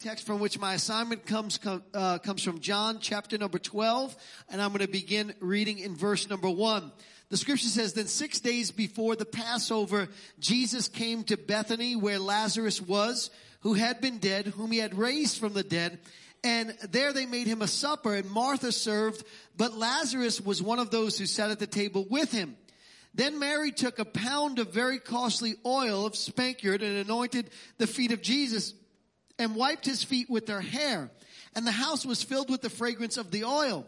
text from which my assignment comes uh, comes from John chapter number 12 and I'm going to begin reading in verse number 1. The scripture says then 6 days before the Passover Jesus came to Bethany where Lazarus was who had been dead whom he had raised from the dead and there they made him a supper and Martha served but Lazarus was one of those who sat at the table with him. Then Mary took a pound of very costly oil of spikenard and anointed the feet of Jesus and wiped his feet with their hair. And the house was filled with the fragrance of the oil.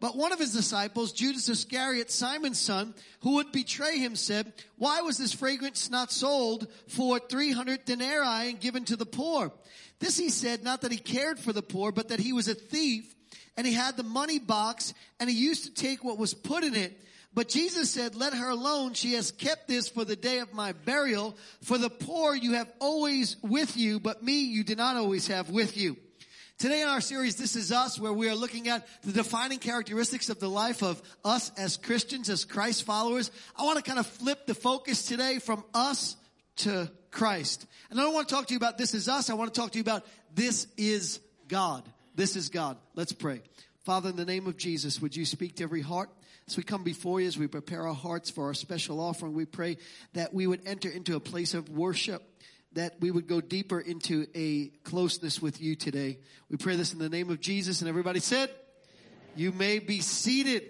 But one of his disciples, Judas Iscariot, Simon's son, who would betray him, said, Why was this fragrance not sold for 300 denarii and given to the poor? This he said, not that he cared for the poor, but that he was a thief, and he had the money box, and he used to take what was put in it. But Jesus said, let her alone. She has kept this for the day of my burial. For the poor you have always with you, but me you do not always have with you. Today in our series, This Is Us, where we are looking at the defining characteristics of the life of us as Christians, as Christ followers. I want to kind of flip the focus today from us to Christ. And I don't want to talk to you about this is us. I want to talk to you about this is God. This is God. Let's pray. Father, in the name of Jesus, would you speak to every heart? As we come before you, as we prepare our hearts for our special offering, we pray that we would enter into a place of worship, that we would go deeper into a closeness with you today. We pray this in the name of Jesus and everybody said, you may be seated.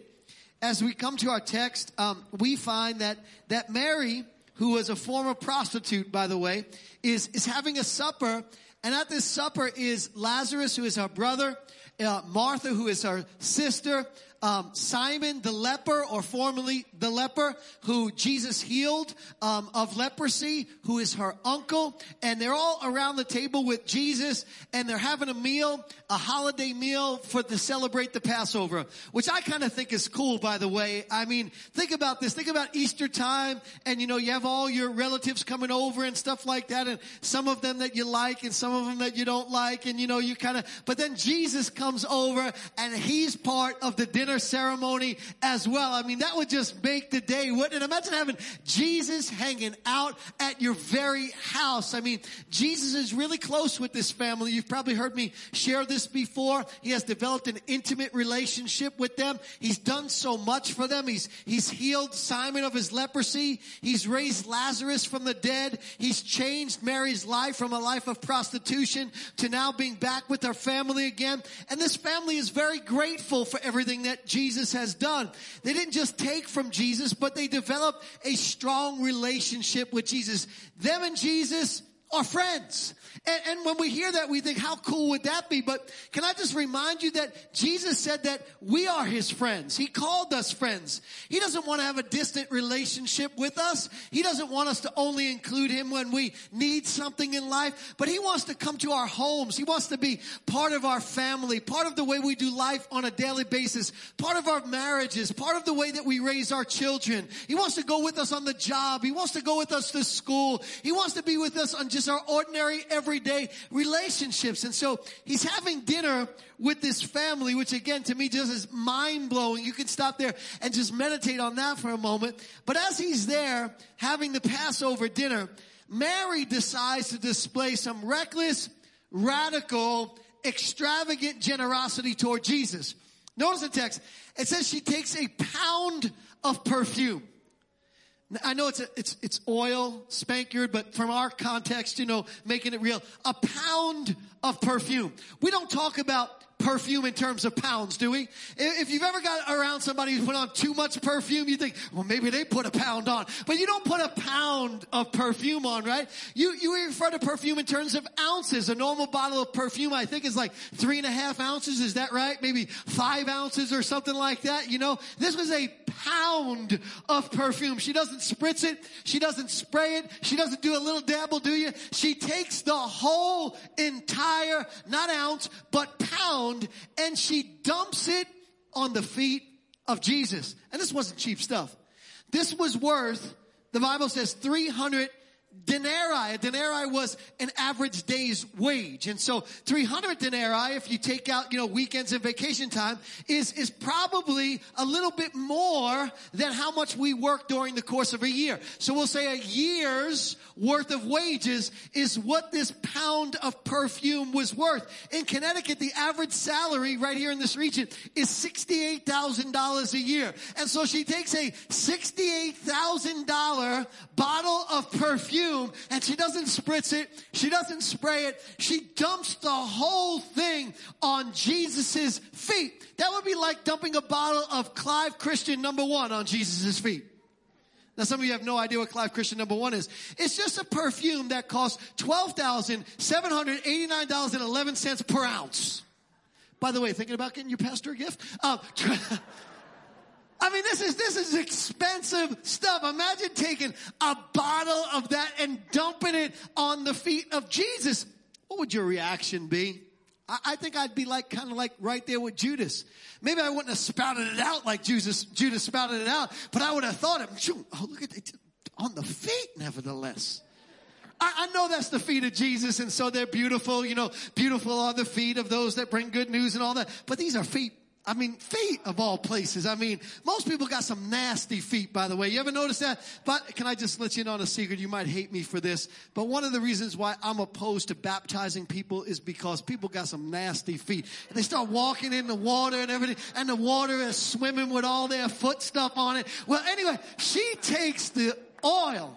As we come to our text, um, we find that, that Mary, who was a former prostitute, by the way, is, is having a supper and at this supper is Lazarus, who is our brother, uh, Martha, who is our sister, um, Simon the leper, or formerly the leper, who Jesus healed um, of leprosy, who is her uncle, and they're all around the table with Jesus, and they're having a meal, a holiday meal for to celebrate the Passover, which I kind of think is cool, by the way. I mean, think about this. Think about Easter time, and you know, you have all your relatives coming over and stuff like that, and some of them that you like, and some of them that you don't like, and you know, you kind of. But then Jesus comes over, and he's part of the dinner dinner ceremony as well. I mean, that would just make the day, wouldn't it? Imagine having Jesus hanging out at your very house. I mean, Jesus is really close with this family. You've probably heard me share this before. He has developed an intimate relationship with them. He's done so much for them. He's, he's healed Simon of his leprosy. He's raised Lazarus from the dead. He's changed Mary's life from a life of prostitution to now being back with her family again. And this family is very grateful for everything that Jesus has done. They didn't just take from Jesus, but they developed a strong relationship with Jesus. Them and Jesus are friends. And, and, when we hear that, we think, how cool would that be? But can I just remind you that Jesus said that we are his friends. He called us friends. He doesn't want to have a distant relationship with us. He doesn't want us to only include him when we need something in life, but he wants to come to our homes. He wants to be part of our family, part of the way we do life on a daily basis, part of our marriages, part of the way that we raise our children. He wants to go with us on the job. He wants to go with us to school. He wants to be with us on just our ordinary everyday relationships. And so he's having dinner with this family, which again to me just is mind blowing. You can stop there and just meditate on that for a moment. But as he's there having the Passover dinner, Mary decides to display some reckless, radical, extravagant generosity toward Jesus. Notice the text. It says she takes a pound of perfume. I know it's a, it's it's oil, spikenard, but from our context, you know, making it real, a pound of perfume. We don't talk about perfume in terms of pounds, do we? If you've ever got around somebody who's put on too much perfume, you think, well, maybe they put a pound on. But you don't put a pound of perfume on, right? You, you refer to perfume in terms of ounces. A normal bottle of perfume, I think, is like three and a half ounces. Is that right? Maybe five ounces or something like that. You know, this was a pound of perfume. She doesn't spritz it. She doesn't spray it. She doesn't do a little dabble, do you? She takes the whole entire, not ounce, but pound and she dumps it on the feet of Jesus. And this wasn't cheap stuff. This was worth, the Bible says 300 denarii. A denarii was an average day's wage. And so 300 denarii, if you take out, you know, weekends and vacation time, is, is probably a little bit more than how much we work during the course of a year. So we'll say a year's worth of wages is what this pound of perfume was worth. In Connecticut, the average salary right here in this region is $68,000 a year. And so she takes a $68,000 bottle of perfume and she doesn't spritz it. She doesn't spray it. She dumps the whole thing on Jesus's feet. That would be like dumping a bottle of Clive Christian number one on Jesus's feet. Now some of you have no idea what Clive Christian number one is. It's just a perfume that costs $12,789.11 per ounce. By the way, thinking about getting your pastor a gift? Um, mean, this is, this is expensive stuff. Imagine taking a bottle of that and dumping it on the feet of Jesus. What would your reaction be? I, I think I'd be like, kind of like right there with Judas. Maybe I wouldn't have spouted it out like Judas, Judas spouted it out, but I would have thought, oh, look at on the feet, nevertheless. I, know that's the feet of Jesus, and so they're beautiful, you know, beautiful on the feet of those that bring good news and all that. But these are feet I mean, feet of all places. I mean, most people got some nasty feet, by the way. You ever notice that? But can I just let you in on a secret? You might hate me for this, but one of the reasons why I'm opposed to baptizing people is because people got some nasty feet. And they start walking in the water and everything, and the water is swimming with all their foot stuff on it. Well, anyway, she takes the oil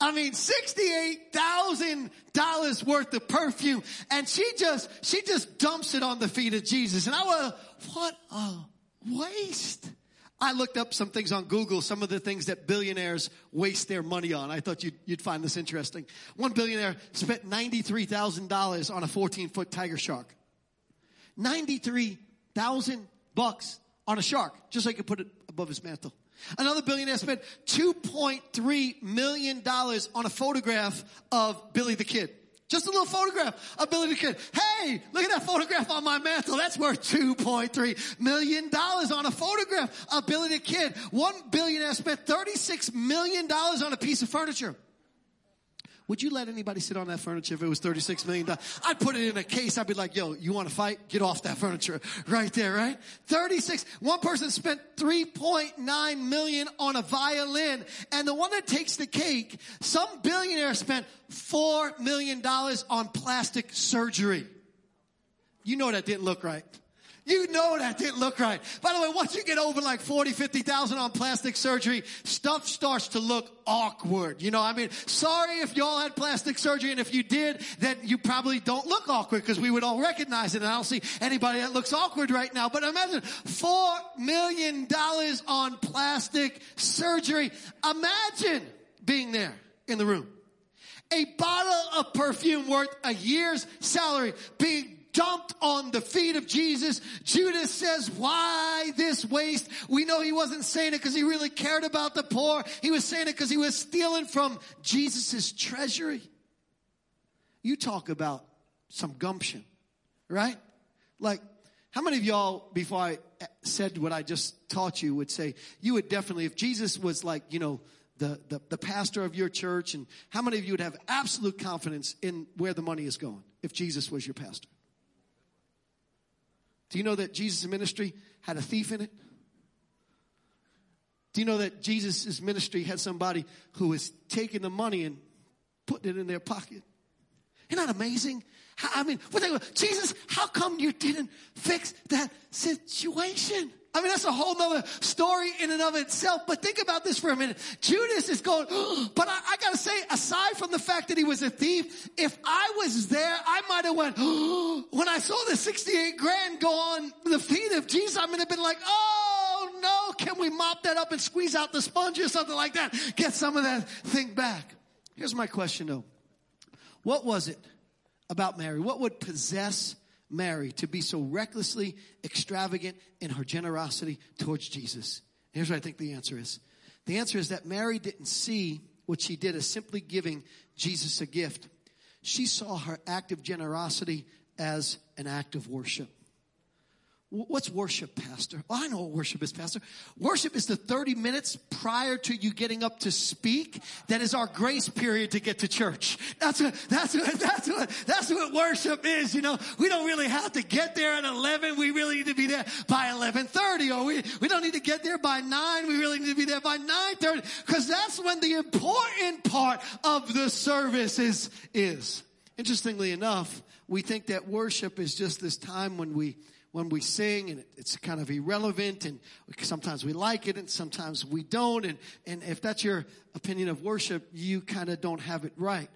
I mean, $68,000 worth of perfume. And she just, she just dumps it on the feet of Jesus. And I was, what a waste. I looked up some things on Google, some of the things that billionaires waste their money on. I thought you'd, you'd find this interesting. One billionaire spent $93,000 on a 14 foot tiger shark. 93,000 bucks on a shark, just so he could put it above his mantle. Another billionaire spent $2.3 million on a photograph of Billy the Kid. Just a little photograph of Billy the Kid. Hey, look at that photograph on my mantle. That's worth $2.3 million on a photograph of Billy the Kid. One billionaire spent $36 million on a piece of furniture. Would you let anybody sit on that furniture if it was $36 million? I'd put it in a case. I'd be like, yo, you want to fight? Get off that furniture right there, right? 36. One person spent 3.9 million on a violin. And the one that takes the cake, some billionaire spent $4 million on plastic surgery. You know that didn't look right. You know that didn't look right. By the way, once you get over like 40, 50,000 on plastic surgery, stuff starts to look awkward. You know, I mean, sorry if y'all had plastic surgery and if you did, then you probably don't look awkward because we would all recognize it and I don't see anybody that looks awkward right now. But imagine four million dollars on plastic surgery. Imagine being there in the room. A bottle of perfume worth a year's salary being dumped on the feet of Jesus. Judas says, why this waste? We know he wasn't saying it because he really cared about the poor. He was saying it because he was stealing from Jesus' treasury. You talk about some gumption, right? Like, how many of y'all, before I said what I just taught you, would say, you would definitely, if Jesus was like, you know, the, the, the pastor of your church, and how many of you would have absolute confidence in where the money is going if Jesus was your pastor? Do you know that Jesus' ministry had a thief in it? Do you know that Jesus' ministry had somebody who was taking the money and putting it in their pocket? Isn't that amazing? I mean, Jesus, how come you didn't fix that situation? I mean, that's a whole nother story in and of itself. But think about this for a minute. Judas is going, but I, I, gotta say, aside from the fact that he was a thief, if I was there, I might have went, when I saw the 68 grand go on the feet of Jesus, I might have been like, oh no, can we mop that up and squeeze out the sponge or something like that? Get some of that thing back. Here's my question though. What was it about Mary? What would possess Mary to be so recklessly extravagant in her generosity towards Jesus? Here's what I think the answer is. The answer is that Mary didn't see what she did as simply giving Jesus a gift. She saw her act of generosity as an act of worship. What's worship, Pastor? Oh, I know what worship is, Pastor. Worship is the 30 minutes prior to you getting up to speak. That is our grace period to get to church. That's what, that's what, that's what, that's what worship is. You know, we don't really have to get there at 11. We really need to be there by 1130 or we, we don't need to get there by 9. We really need to be there by 930 because that's when the important part of the service is, is. Interestingly enough, we think that worship is just this time when we when we sing and it's kind of irrelevant and sometimes we like it and sometimes we don't. And, and if that's your opinion of worship, you kind of don't have it right.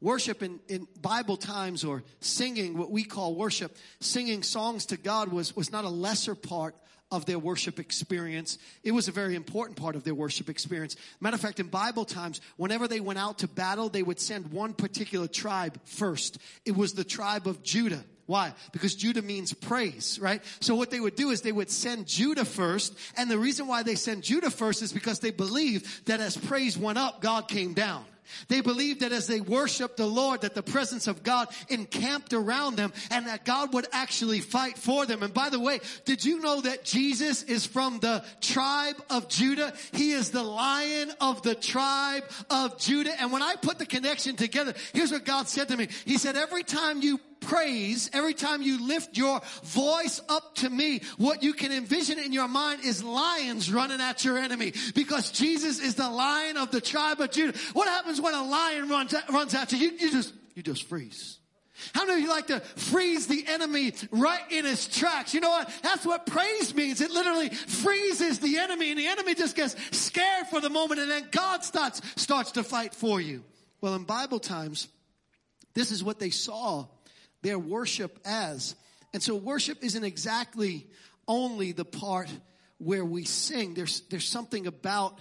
Worship in, in Bible times or singing, what we call worship, singing songs to God was, was not a lesser part of their worship experience. It was a very important part of their worship experience. Matter of fact, in Bible times, whenever they went out to battle, they would send one particular tribe first. It was the tribe of Judah. Why? Because Judah means praise, right? So what they would do is they would send Judah first. And the reason why they send Judah first is because they believed that as praise went up, God came down. They believed that as they worshiped the Lord, that the presence of God encamped around them and that God would actually fight for them. And by the way, did you know that Jesus is from the tribe of Judah? He is the lion of the tribe of Judah. And when I put the connection together, here's what God said to me. He said, every time you praise, every time you lift your voice up to me, what you can envision in your mind is lions running at your enemy because Jesus is the lion of the tribe of Judah. What happens when a lion runs, runs at you? You, you just, you just freeze. How many of you like to freeze the enemy right in his tracks? You know what? That's what praise means. It literally freezes the enemy and the enemy just gets scared for the moment and then God starts, starts to fight for you. Well, in Bible times, this is what they saw their worship as. And so worship isn't exactly only the part where we sing. There's, there's something about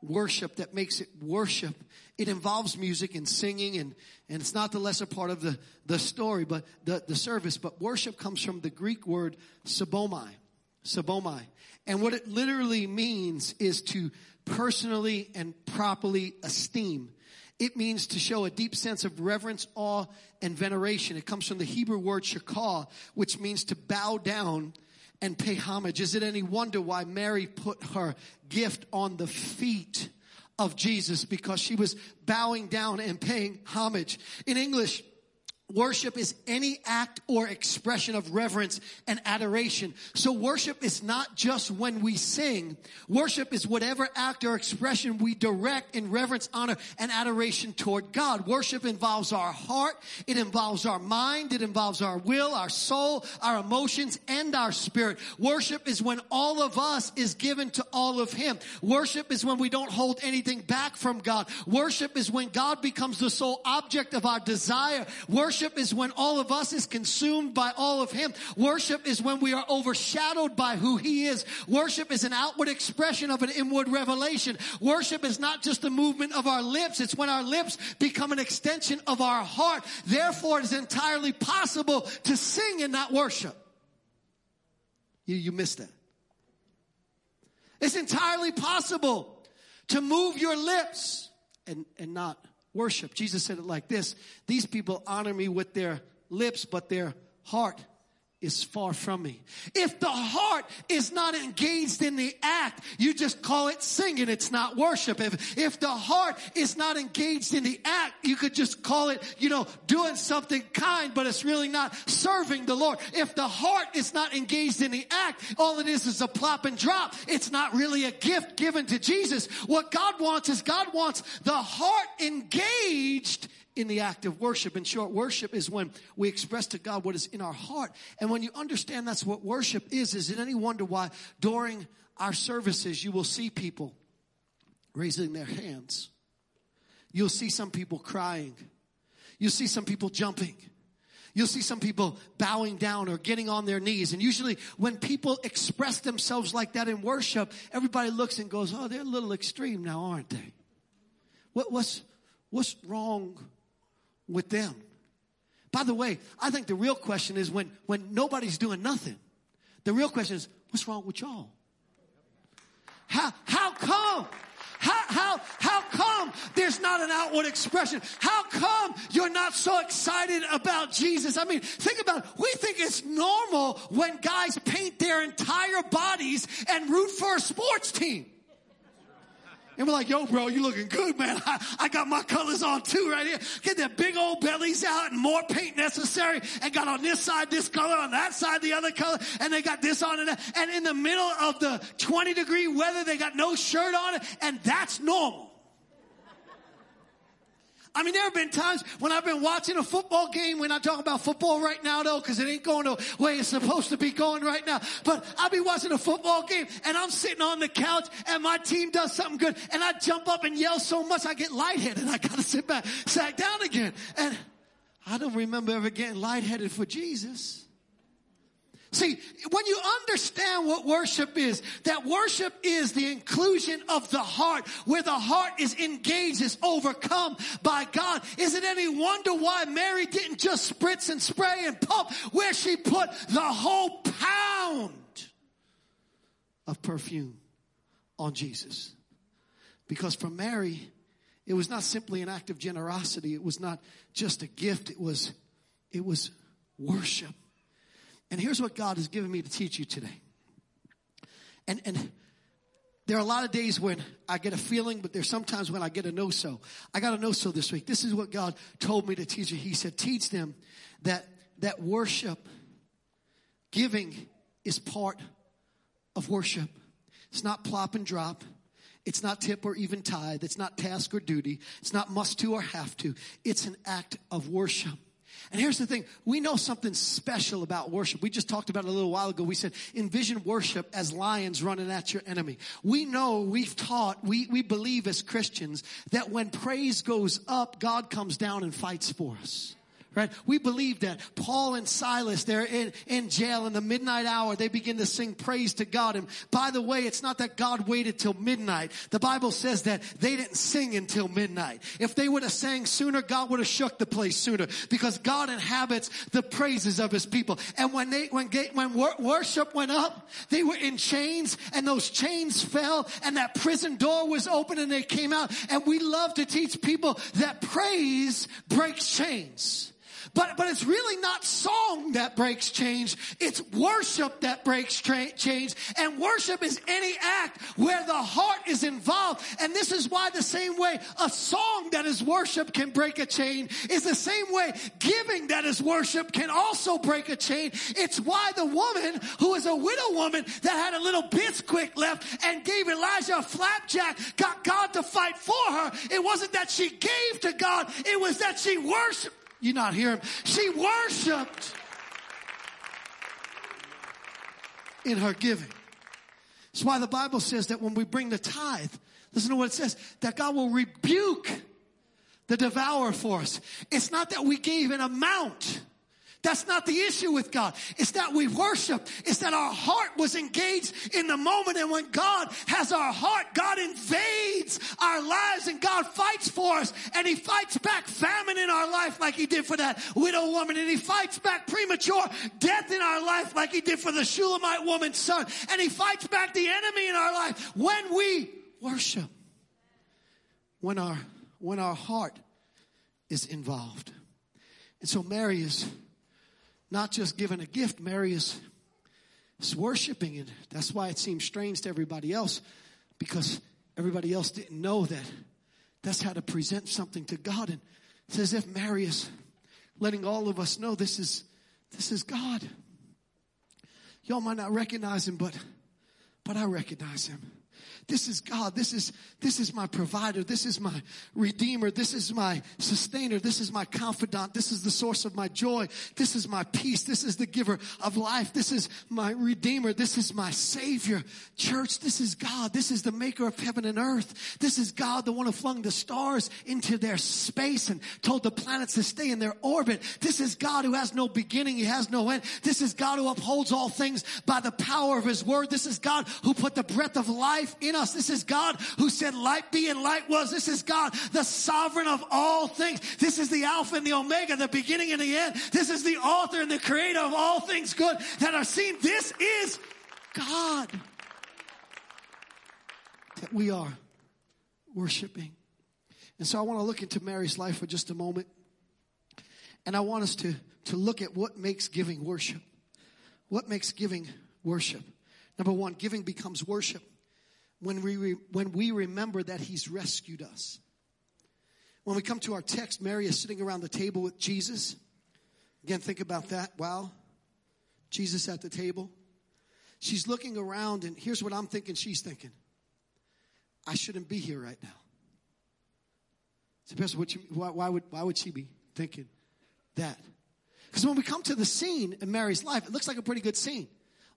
worship that makes it worship. It involves music and singing and, and it's not the lesser part of the, the story, but the, the service. But worship comes from the Greek word sabomai. Sabomai. And what it literally means is to personally and properly esteem. It means to show a deep sense of reverence, awe, and veneration. It comes from the Hebrew word shakah, which means to bow down and pay homage. Is it any wonder why Mary put her gift on the feet of Jesus? Because she was bowing down and paying homage. In English, Worship is any act or expression of reverence and adoration. So worship is not just when we sing. Worship is whatever act or expression we direct in reverence, honor, and adoration toward God. Worship involves our heart. It involves our mind. It involves our will, our soul, our emotions, and our spirit. Worship is when all of us is given to all of Him. Worship is when we don't hold anything back from God. Worship is when God becomes the sole object of our desire. Worship Worship is when all of us is consumed by all of Him. Worship is when we are overshadowed by who He is. Worship is an outward expression of an inward revelation. Worship is not just the movement of our lips. It's when our lips become an extension of our heart. Therefore, it is entirely possible to sing and not worship. You, you missed that. It's entirely possible to move your lips and, and not worship. Jesus said it like this. These people honor me with their lips, but their heart is far from me. If the heart is not engaged in the act, you just call it singing. It's not worship. If, if the heart is not engaged in the act, you could just call it, you know, doing something kind, but it's really not serving the Lord. If the heart is not engaged in the act, all it is is a plop and drop. It's not really a gift given to Jesus. What God wants is God wants the heart engaged in the act of worship. In short, worship is when we express to God what is in our heart. And when you understand that's what worship is, is it any wonder why during our services you will see people raising their hands? You'll see some people crying. You'll see some people jumping. You'll see some people bowing down or getting on their knees. And usually when people express themselves like that in worship, everybody looks and goes, oh, they're a little extreme now, aren't they? What, what's, what's wrong with them. By the way, I think the real question is when, when nobody's doing nothing. The real question is, what's wrong with y'all? How, how come? How, how, how come there's not an outward expression? How come you're not so excited about Jesus? I mean, think about it. We think it's normal when guys paint their entire bodies and root for a sports team. And we're like, yo, bro, you looking good, man. I, I, got my colors on too right here. Get their big old bellies out and more paint necessary. And got on this side this color, on that side the other color. And they got this on and that. And in the middle of the 20 degree weather, they got no shirt on. And that's normal. I mean, there have been times when I've been watching a football game. We're not talking about football right now though, because it ain't going the way it's supposed to be going right now. But I'll be watching a football game and I'm sitting on the couch and my team does something good and I jump up and yell so much I get lightheaded. And I gotta sit back, sat down again. And I don't remember ever getting lightheaded for Jesus. See, when you understand what worship is, that worship is the inclusion of the heart, where the heart is engaged, is overcome by God. Is it any wonder why Mary didn't just spritz and spray and pump, where she put the whole pound of perfume on Jesus? Because for Mary, it was not simply an act of generosity. It was not just a gift. It was, it was worship. And here's what God has given me to teach you today. And, and there are a lot of days when I get a feeling, but there's sometimes when I get a no so. I got a no so this week. This is what God told me to teach you. He said, teach them that, that worship, giving is part of worship. It's not plop and drop. It's not tip or even tithe. It's not task or duty. It's not must to or have to. It's an act of worship. And here's the thing. We know something special about worship. We just talked about it a little while ago. We said, envision worship as lions running at your enemy. We know, we've taught, we, we believe as Christians that when praise goes up, God comes down and fights for us right? We believe that. Paul and Silas, they're in, in jail in the midnight hour. They begin to sing praise to God. And by the way, it's not that God waited till midnight. The Bible says that they didn't sing until midnight. If they would have sang sooner, God would have shook the place sooner because God inhabits the praises of his people. And when they, when, when worship went up, they were in chains and those chains fell and that prison door was open and they came out. And we love to teach people that praise breaks chains. But, but it's really not song that breaks change. It's worship that breaks tra- change. And worship is any act where the heart is involved. And this is why the same way a song that is worship can break a chain is the same way giving that is worship can also break a chain. It's why the woman who is a widow woman that had a little Bisquick left and gave Elijah a flapjack got God to fight for her. It wasn't that she gave to God. It was that she worshiped you not hear him? She worshiped in her giving. That's why the Bible says that when we bring the tithe, listen to what it says, that God will rebuke the devourer for us. It's not that we gave an amount. That's not the issue with God. It's that we worship. It's that our heart was engaged in the moment. And when God has our heart, God invades our lives and God fights for us. And He fights back famine in our life like He did for that widow woman. And He fights back premature death in our life like He did for the Shulamite woman's son. And He fights back the enemy in our life when we worship. When our, when our heart is involved. And so Mary is not just giving a gift, Mary is, is worshiping. And that's why it seems strange to everybody else because everybody else didn't know that that's how to present something to God. And it's as if Mary is letting all of us know this is, this is God. Y'all might not recognize him, but, but I recognize him. This is God. This is, this is my provider. This is my redeemer. This is my sustainer. This is my confidant. This is the source of my joy. This is my peace. This is the giver of life. This is my redeemer. This is my savior. Church, this is God. This is the maker of heaven and earth. This is God, the one who flung the stars into their space and told the planets to stay in their orbit. This is God who has no beginning. He has no end. This is God who upholds all things by the power of his word. This is God who put the breath of life in us. This is God who said light be and light was. This is God, the sovereign of all things. This is the Alpha and the Omega, the beginning and the end. This is the author and the creator of all things good that are seen. This is God that we are worshiping. And so I want to look into Mary's life for just a moment. And I want us to, to look at what makes giving worship. What makes giving worship? Number one, giving becomes worship when we, re, when we remember that He's rescued us. When we come to our text, Mary is sitting around the table with Jesus. Again, think about that. Wow. Jesus at the table. She's looking around, and here's what I'm thinking she's thinking I shouldn't be here right now. So, Pastor, what you, why, why, would, why would she be thinking that? Because when we come to the scene in Mary's life, it looks like a pretty good scene.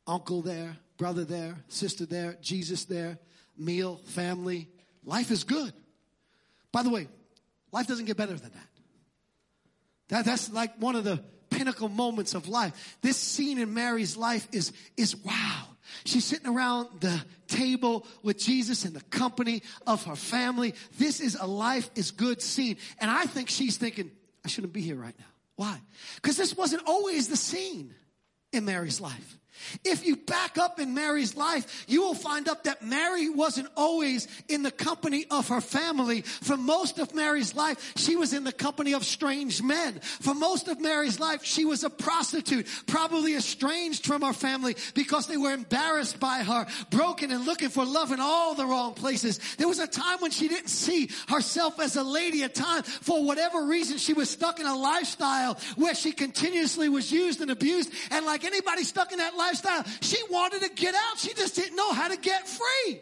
Uncle there, brother there, sister there, Jesus there, meal, family. Life is good. By the way, life doesn't get better than that. that that's like one of the pinnacle moments of life. This scene in Mary's life is, is wow. She's sitting around the table with Jesus in the company of her family. This is a life is good scene. And I think she's thinking, I shouldn't be here right now. Why? Because this wasn't always the scene in Mary's life. If you back up in Mary's life, you will find out that Mary wasn't always in the company of her family. For most of Mary's life, she was in the company of strange men. For most of Mary's life, she was a prostitute, probably estranged from her family because they were embarrassed by her, broken and looking for love in all the wrong places. There was a time when she didn't see herself as a lady, a time for whatever reason she was stuck in a lifestyle where she continuously was used and abused. And like anybody stuck in that lifestyle. She wanted to get out. She just didn't know how to get free.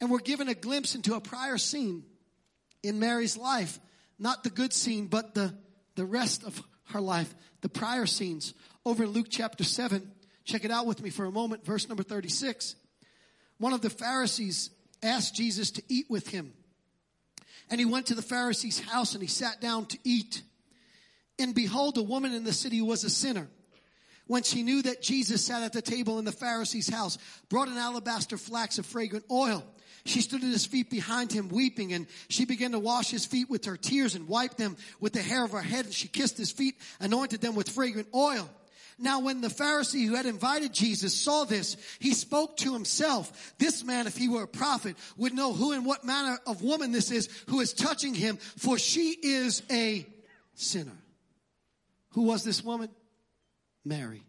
And we're given a glimpse into a prior scene in Mary's life. Not the good scene, but the, the rest of her life. The prior scenes over in Luke chapter 7. Check it out with me for a moment. Verse number 36. One of the Pharisees asked Jesus to eat with him. And he went to the Pharisee's house and he sat down to eat. And behold, a woman in the city was a sinner when she knew that Jesus sat at the table in the Pharisee's house, brought an alabaster flask of fragrant oil. She stood at his feet behind him weeping and she began to wash his feet with her tears and wipe them with the hair of her head and she kissed his feet, anointed them with fragrant oil. Now when the Pharisee who had invited Jesus saw this, he spoke to himself, this man, if he were a prophet, would know who and what manner of woman this is who is touching him, for she is a sinner. Who was this woman? Mary.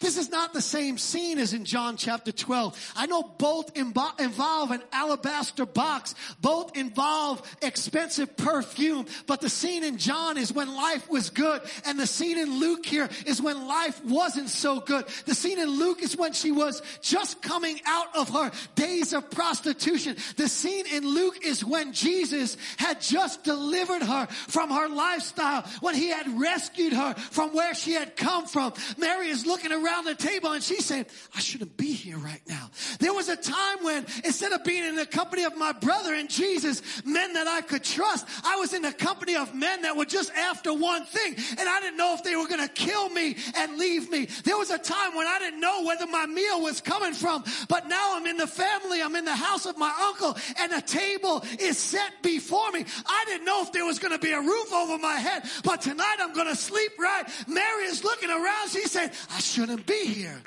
This is not the same scene as in John chapter 12. I know both involve an alabaster box. Both involve expensive perfume. But the scene in John is when life was good. And the scene in Luke here is when life wasn't so good. The scene in Luke is when she was just coming out of her days of prostitution. The scene in Luke is when Jesus had just delivered her from her lifestyle. When he had rescued her from where she had come from. Mary is looking around the table and she said, I shouldn't be here right now. There was a time when instead of being in the company of my brother and Jesus, men that I could trust, I was in the company of men that were just after one thing and I didn't know if they were going to kill me and leave me. There was a time when I didn't know whether my meal was coming from, but now I'm in the family, I'm in the house of my uncle and a table is set before me. I didn't know if there was going to be a roof over my head, but tonight I'm going to sleep right. Mary is looking around. She said, I should shouldn't be here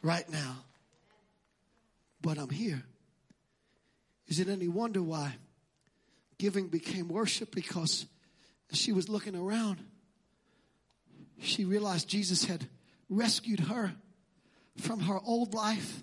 right now. But I'm here. Is it any wonder why giving became worship? Because she was looking around, she realized Jesus had rescued her from her old life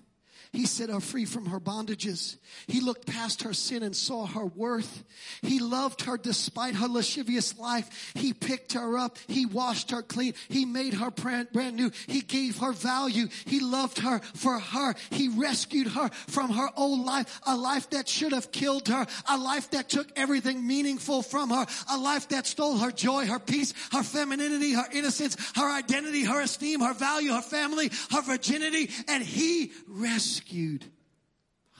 he set her free from her bondages. He looked past her sin and saw her worth. He loved her despite her lascivious life. He picked her up. He washed her clean. He made her brand new. He gave her value. He loved her for her. He rescued her from her old life, a life that should have killed her, a life that took everything meaningful from her, a life that stole her joy, her peace, her femininity, her innocence, her identity, her esteem, her value, her family, her virginity, and he rescued rescued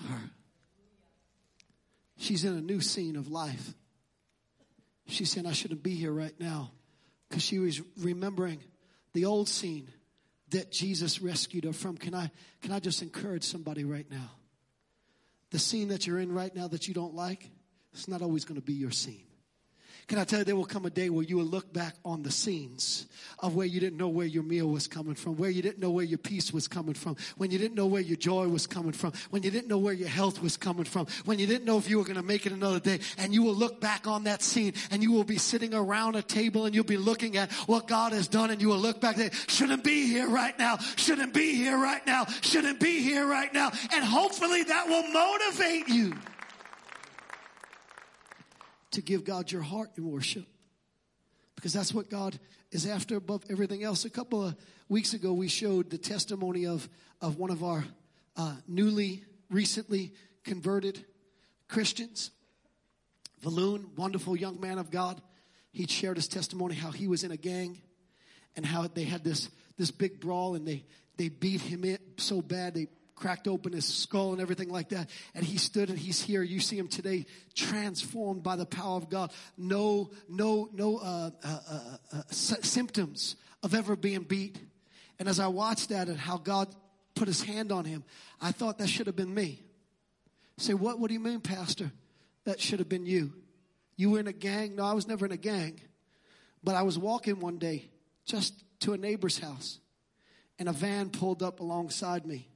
her. She's in a new scene of life. She's saying, I shouldn't be here right now because she was remembering the old scene that Jesus rescued her from. Can I, can I just encourage somebody right now? The scene that you're in right now that you don't like, it's not always going to be your scene. Can I tell you, there will come a day where you will look back on the scenes of where you didn't know where your meal was coming from, where you didn't know where your peace was coming from, when you didn't know where your joy was coming from, when you didn't know where your health was coming from, when you didn't know if you were going to make it another day. And you will look back on that scene and you will be sitting around a table and you'll be looking at what God has done and you will look back and say, shouldn't be here right now, shouldn't be here right now, shouldn't be here right now. And hopefully that will motivate you to give God your heart in worship. Because that's what God is after above everything else. A couple of weeks ago, we showed the testimony of, of one of our uh, newly, recently converted Christians. Valoon, wonderful young man of God. He shared his testimony how he was in a gang and how they had this, this big brawl and they, they beat him in so bad they cracked open his skull and everything like that. And he stood and he's here. You see him today transformed by the power of God. No, no, no uh, uh, uh, uh symptoms of ever being beat. And as I watched that and how God put his hand on him, I thought that should have been me. Say, what, what do you mean, Pastor? That should have been you. You were in a gang? No, I was never in a gang. But I was walking one day just to a neighbor's house and a van pulled up alongside me.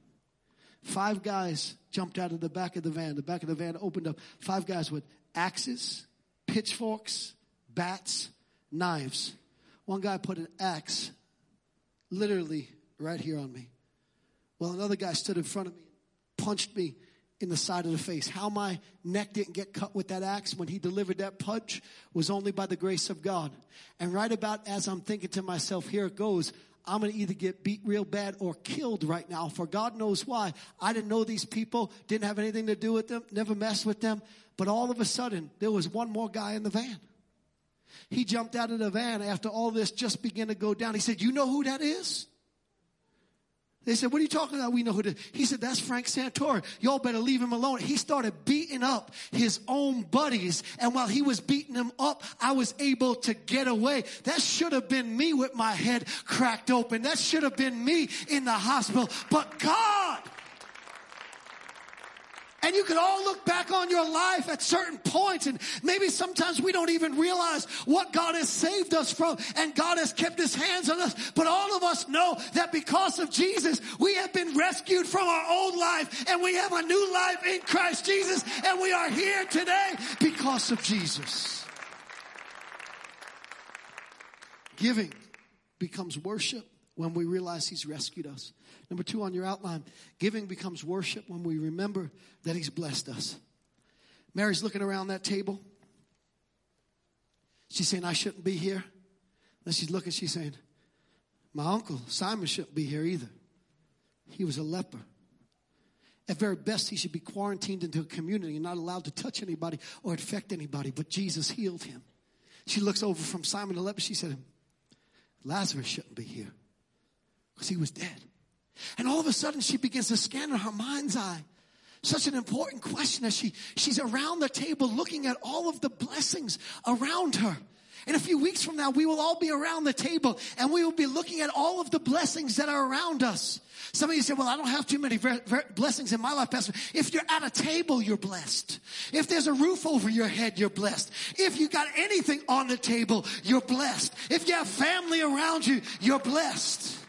Five guys jumped out of the back of the van. The back of the van opened up. Five guys with axes, pitchforks, bats, knives. One guy put an axe literally right here on me. Well, another guy stood in front of me, punched me in the side of the face. How my neck didn't get cut with that axe when he delivered that punch was only by the grace of God. And right about as I'm thinking to myself, here it goes, I'm going to either get beat real bad or killed right now. For God knows why. I didn't know these people, didn't have anything to do with them, never messed with them. But all of a sudden, there was one more guy in the van. He jumped out of the van after all this just began to go down. He said, You know who that is? They said, what are you talking about? We know who is. He said, that's Frank Santoro. Y'all better leave him alone. He started beating up his own buddies. And while he was beating them up, I was able to get away. That should have been me with my head cracked open. That should have been me in the hospital. But God and you can all look back on your life at certain points and maybe sometimes we don't even realize what God has saved us from and God has kept his hands on us. But all of us know that because of Jesus, we have been rescued from our old life and we have a new life in Christ Jesus and we are here today because of Jesus. Giving becomes worship when we realize he's rescued us. Number two on your outline, giving becomes worship when we remember that He's blessed us. Mary's looking around that table. She's saying, I shouldn't be here. Then she's looking, she's saying, My uncle, Simon, shouldn't be here either. He was a leper. At very best, he should be quarantined into a community and not allowed to touch anybody or infect anybody, but Jesus healed him. She looks over from Simon the leper. She said, Lazarus shouldn't be here because he was dead. And all of a sudden she begins to scan in her mind's eye. Such an important question as she, she's around the table looking at all of the blessings around her. In a few weeks from now, we will all be around the table and we will be looking at all of the blessings that are around us. Some of you say, well, I don't have too many blessings in my life, Pastor. If you're at a table, you're blessed. If there's a roof over your head, you're blessed. If you got anything on the table, you're blessed. If you have family around you, you're blessed.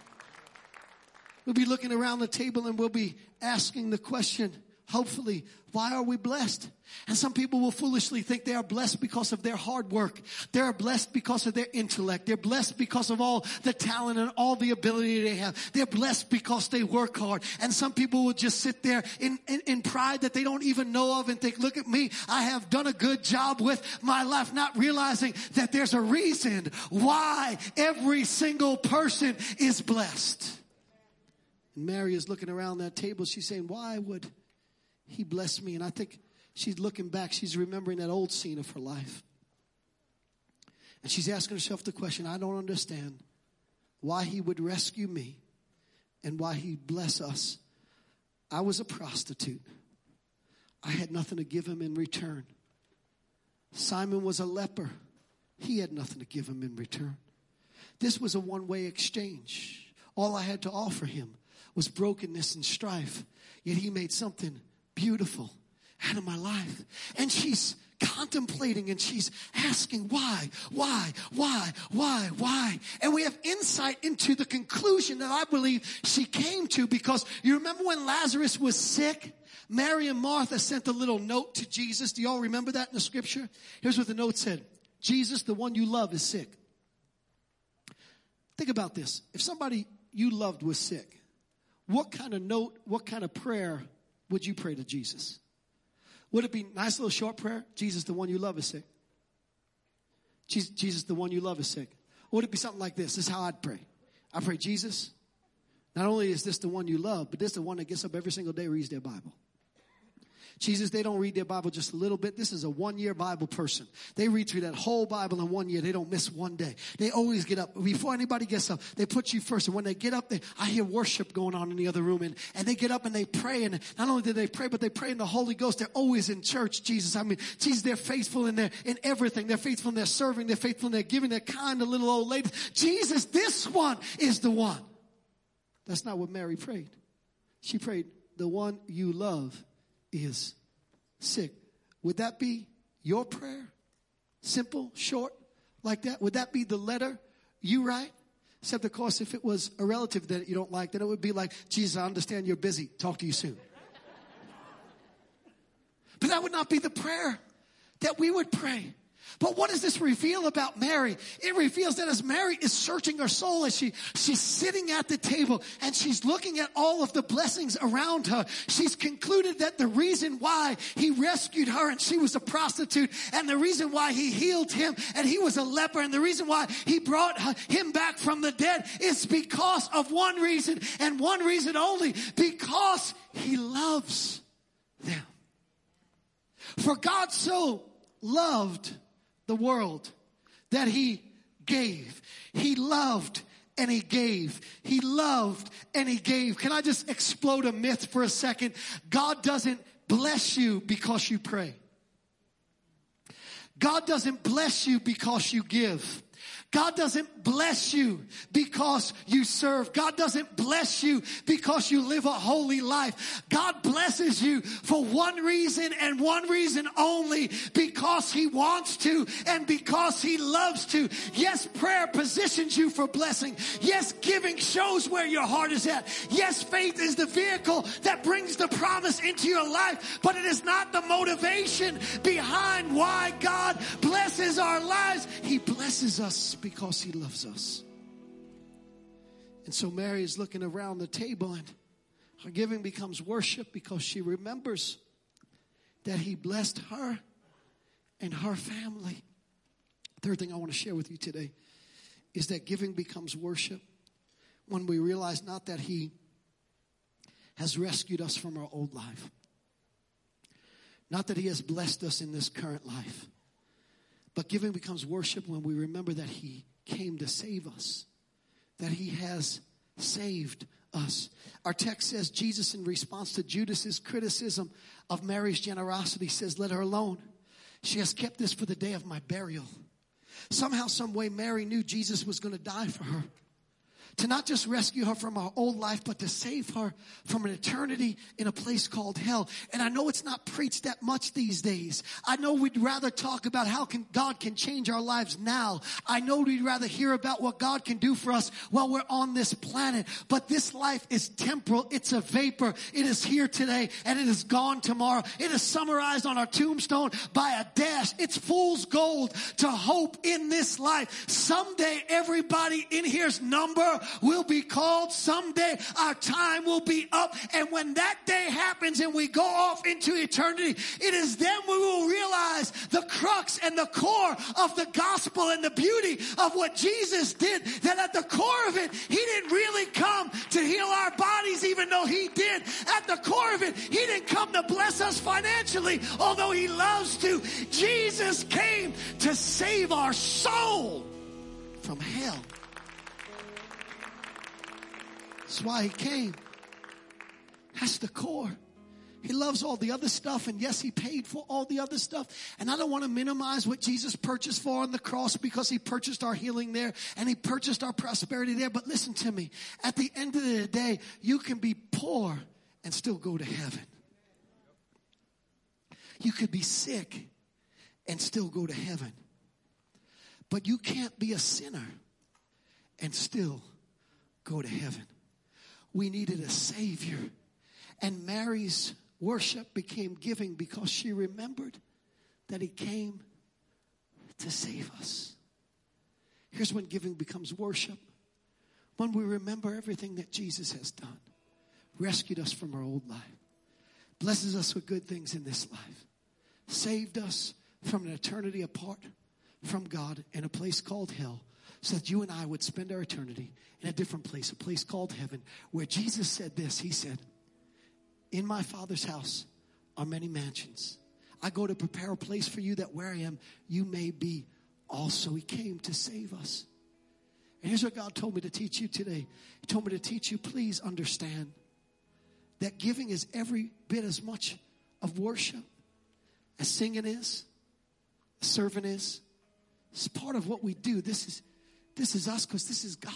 We'll be looking around the table and we'll be asking the question, hopefully, why are we blessed? And some people will foolishly think they are blessed because of their hard work. They're blessed because of their intellect. They're blessed because of all the talent and all the ability they have. They're blessed because they work hard. And some people will just sit there in, in, in pride that they don't even know of and think, look at me. I have done a good job with my life, not realizing that there's a reason why every single person is blessed. Mary is looking around that table. She's saying, Why would he bless me? And I think she's looking back. She's remembering that old scene of her life. And she's asking herself the question I don't understand why he would rescue me and why he'd bless us. I was a prostitute, I had nothing to give him in return. Simon was a leper, he had nothing to give him in return. This was a one way exchange. All I had to offer him was brokenness and strife. Yet he made something beautiful out of my life. And she's contemplating and she's asking why, why, why, why, why. And we have insight into the conclusion that I believe she came to because you remember when Lazarus was sick? Mary and Martha sent a little note to Jesus. Do y'all remember that in the scripture? Here's what the note said. Jesus, the one you love, is sick. Think about this. If somebody you loved was sick, what kind of note, what kind of prayer would you pray to Jesus? Would it be nice little short prayer? Jesus, the one you love is sick. Jesus, Jesus, the one you love is sick. Or would it be something like this? This is how I'd pray. I pray, Jesus, not only is this the one you love, but this is the one that gets up every single day, reads their Bible. Jesus, they don't read their Bible just a little bit. This is a one year Bible person. They read through that whole Bible in one year. They don't miss one day. They always get up. Before anybody gets up, they put you first. And when they get up, they, I hear worship going on in the other room and, and they get up and they pray. And not only do they pray, but they pray in the Holy Ghost. They're always in church, Jesus. I mean, Jesus, they're faithful in their, in everything. They're faithful in their serving. They're faithful in their giving. They're kind to little old ladies. Jesus, this one is the one. That's not what Mary prayed. She prayed, the one you love is sick. Would that be your prayer? Simple, short, like that? Would that be the letter you write? Except, of course, if it was a relative that you don't like, then it would be like, Jesus, I understand you're busy. Talk to you soon. but that would not be the prayer that we would pray. But what does this reveal about Mary? It reveals that as Mary is searching her soul, as she, she's sitting at the table and she's looking at all of the blessings around her, she's concluded that the reason why he rescued her and she was a prostitute and the reason why he healed him and he was a leper and the reason why he brought him back from the dead is because of one reason and one reason only, because he loves them. For God so loved the world that he gave. He loved and he gave. He loved and he gave. Can I just explode a myth for a second? God doesn't bless you because you pray. God doesn't bless you because you give. God doesn't bless you because you serve. God doesn't bless you because you live a holy life. God blesses you for one reason and one reason only because He wants to and because He loves to. Yes, prayer positions you for blessing. Yes, giving shows where your heart is at. Yes, faith is the vehicle that brings the promise into your life, but it is not the motivation behind why God blesses our lives. He blesses us because he loves us. And so Mary is looking around the table and her giving becomes worship because she remembers that he blessed her and her family. Third thing I want to share with you today is that giving becomes worship when we realize not that he has rescued us from our old life, not that he has blessed us in this current life, but giving becomes worship when we remember that He came to save us, that He has saved us. Our text says Jesus, in response to Judas's criticism of Mary's generosity, says, Let her alone. She has kept this for the day of my burial. Somehow, some way, Mary knew Jesus was going to die for her to not just rescue her from her old life, but to save her from an eternity in a place called hell. And I know it's not preached that much these days. I know we'd rather talk about how can God can change our lives now. I know we'd rather hear about what God can do for us while we're on this planet. But this life is temporal. It's a vapor. It is here today and it is gone tomorrow. It is summarized on our tombstone by a dash. It's fool's gold to hope in this life. Someday everybody in here's number will be called someday. Our time will be up. And when that day happens and we go off into eternity, it is then we will realize the crux and the core of the gospel and the beauty of what Jesus did. That at the core of it, He didn't really come to heal our bodies, even though He did. At the core of it, He didn't come to bless us financially, although He loves to. Jesus came to save our soul from hell. That's why he came. That's the core. He loves all the other stuff, and yes, he paid for all the other stuff. And I don't want to minimize what Jesus purchased for on the cross because he purchased our healing there and he purchased our prosperity there. But listen to me. At the end of the day, you can be poor and still go to heaven. You could be sick and still go to heaven. But you can't be a sinner and still go to heaven. We needed a Savior. And Mary's worship became giving because she remembered that He came to save us. Here's when giving becomes worship when we remember everything that Jesus has done, rescued us from our old life, blesses us with good things in this life, saved us from an eternity apart from God in a place called hell, so that you and I would spend our eternity in a different place, a place called heaven, where Jesus said this He said, In my Father's house are many mansions. I go to prepare a place for you that where I am, you may be also. He came to save us. And here's what God told me to teach you today. He told me to teach you, please understand that giving is every bit as much of worship as singing is, serving is. It's part of what we do. This is this is us because this is God.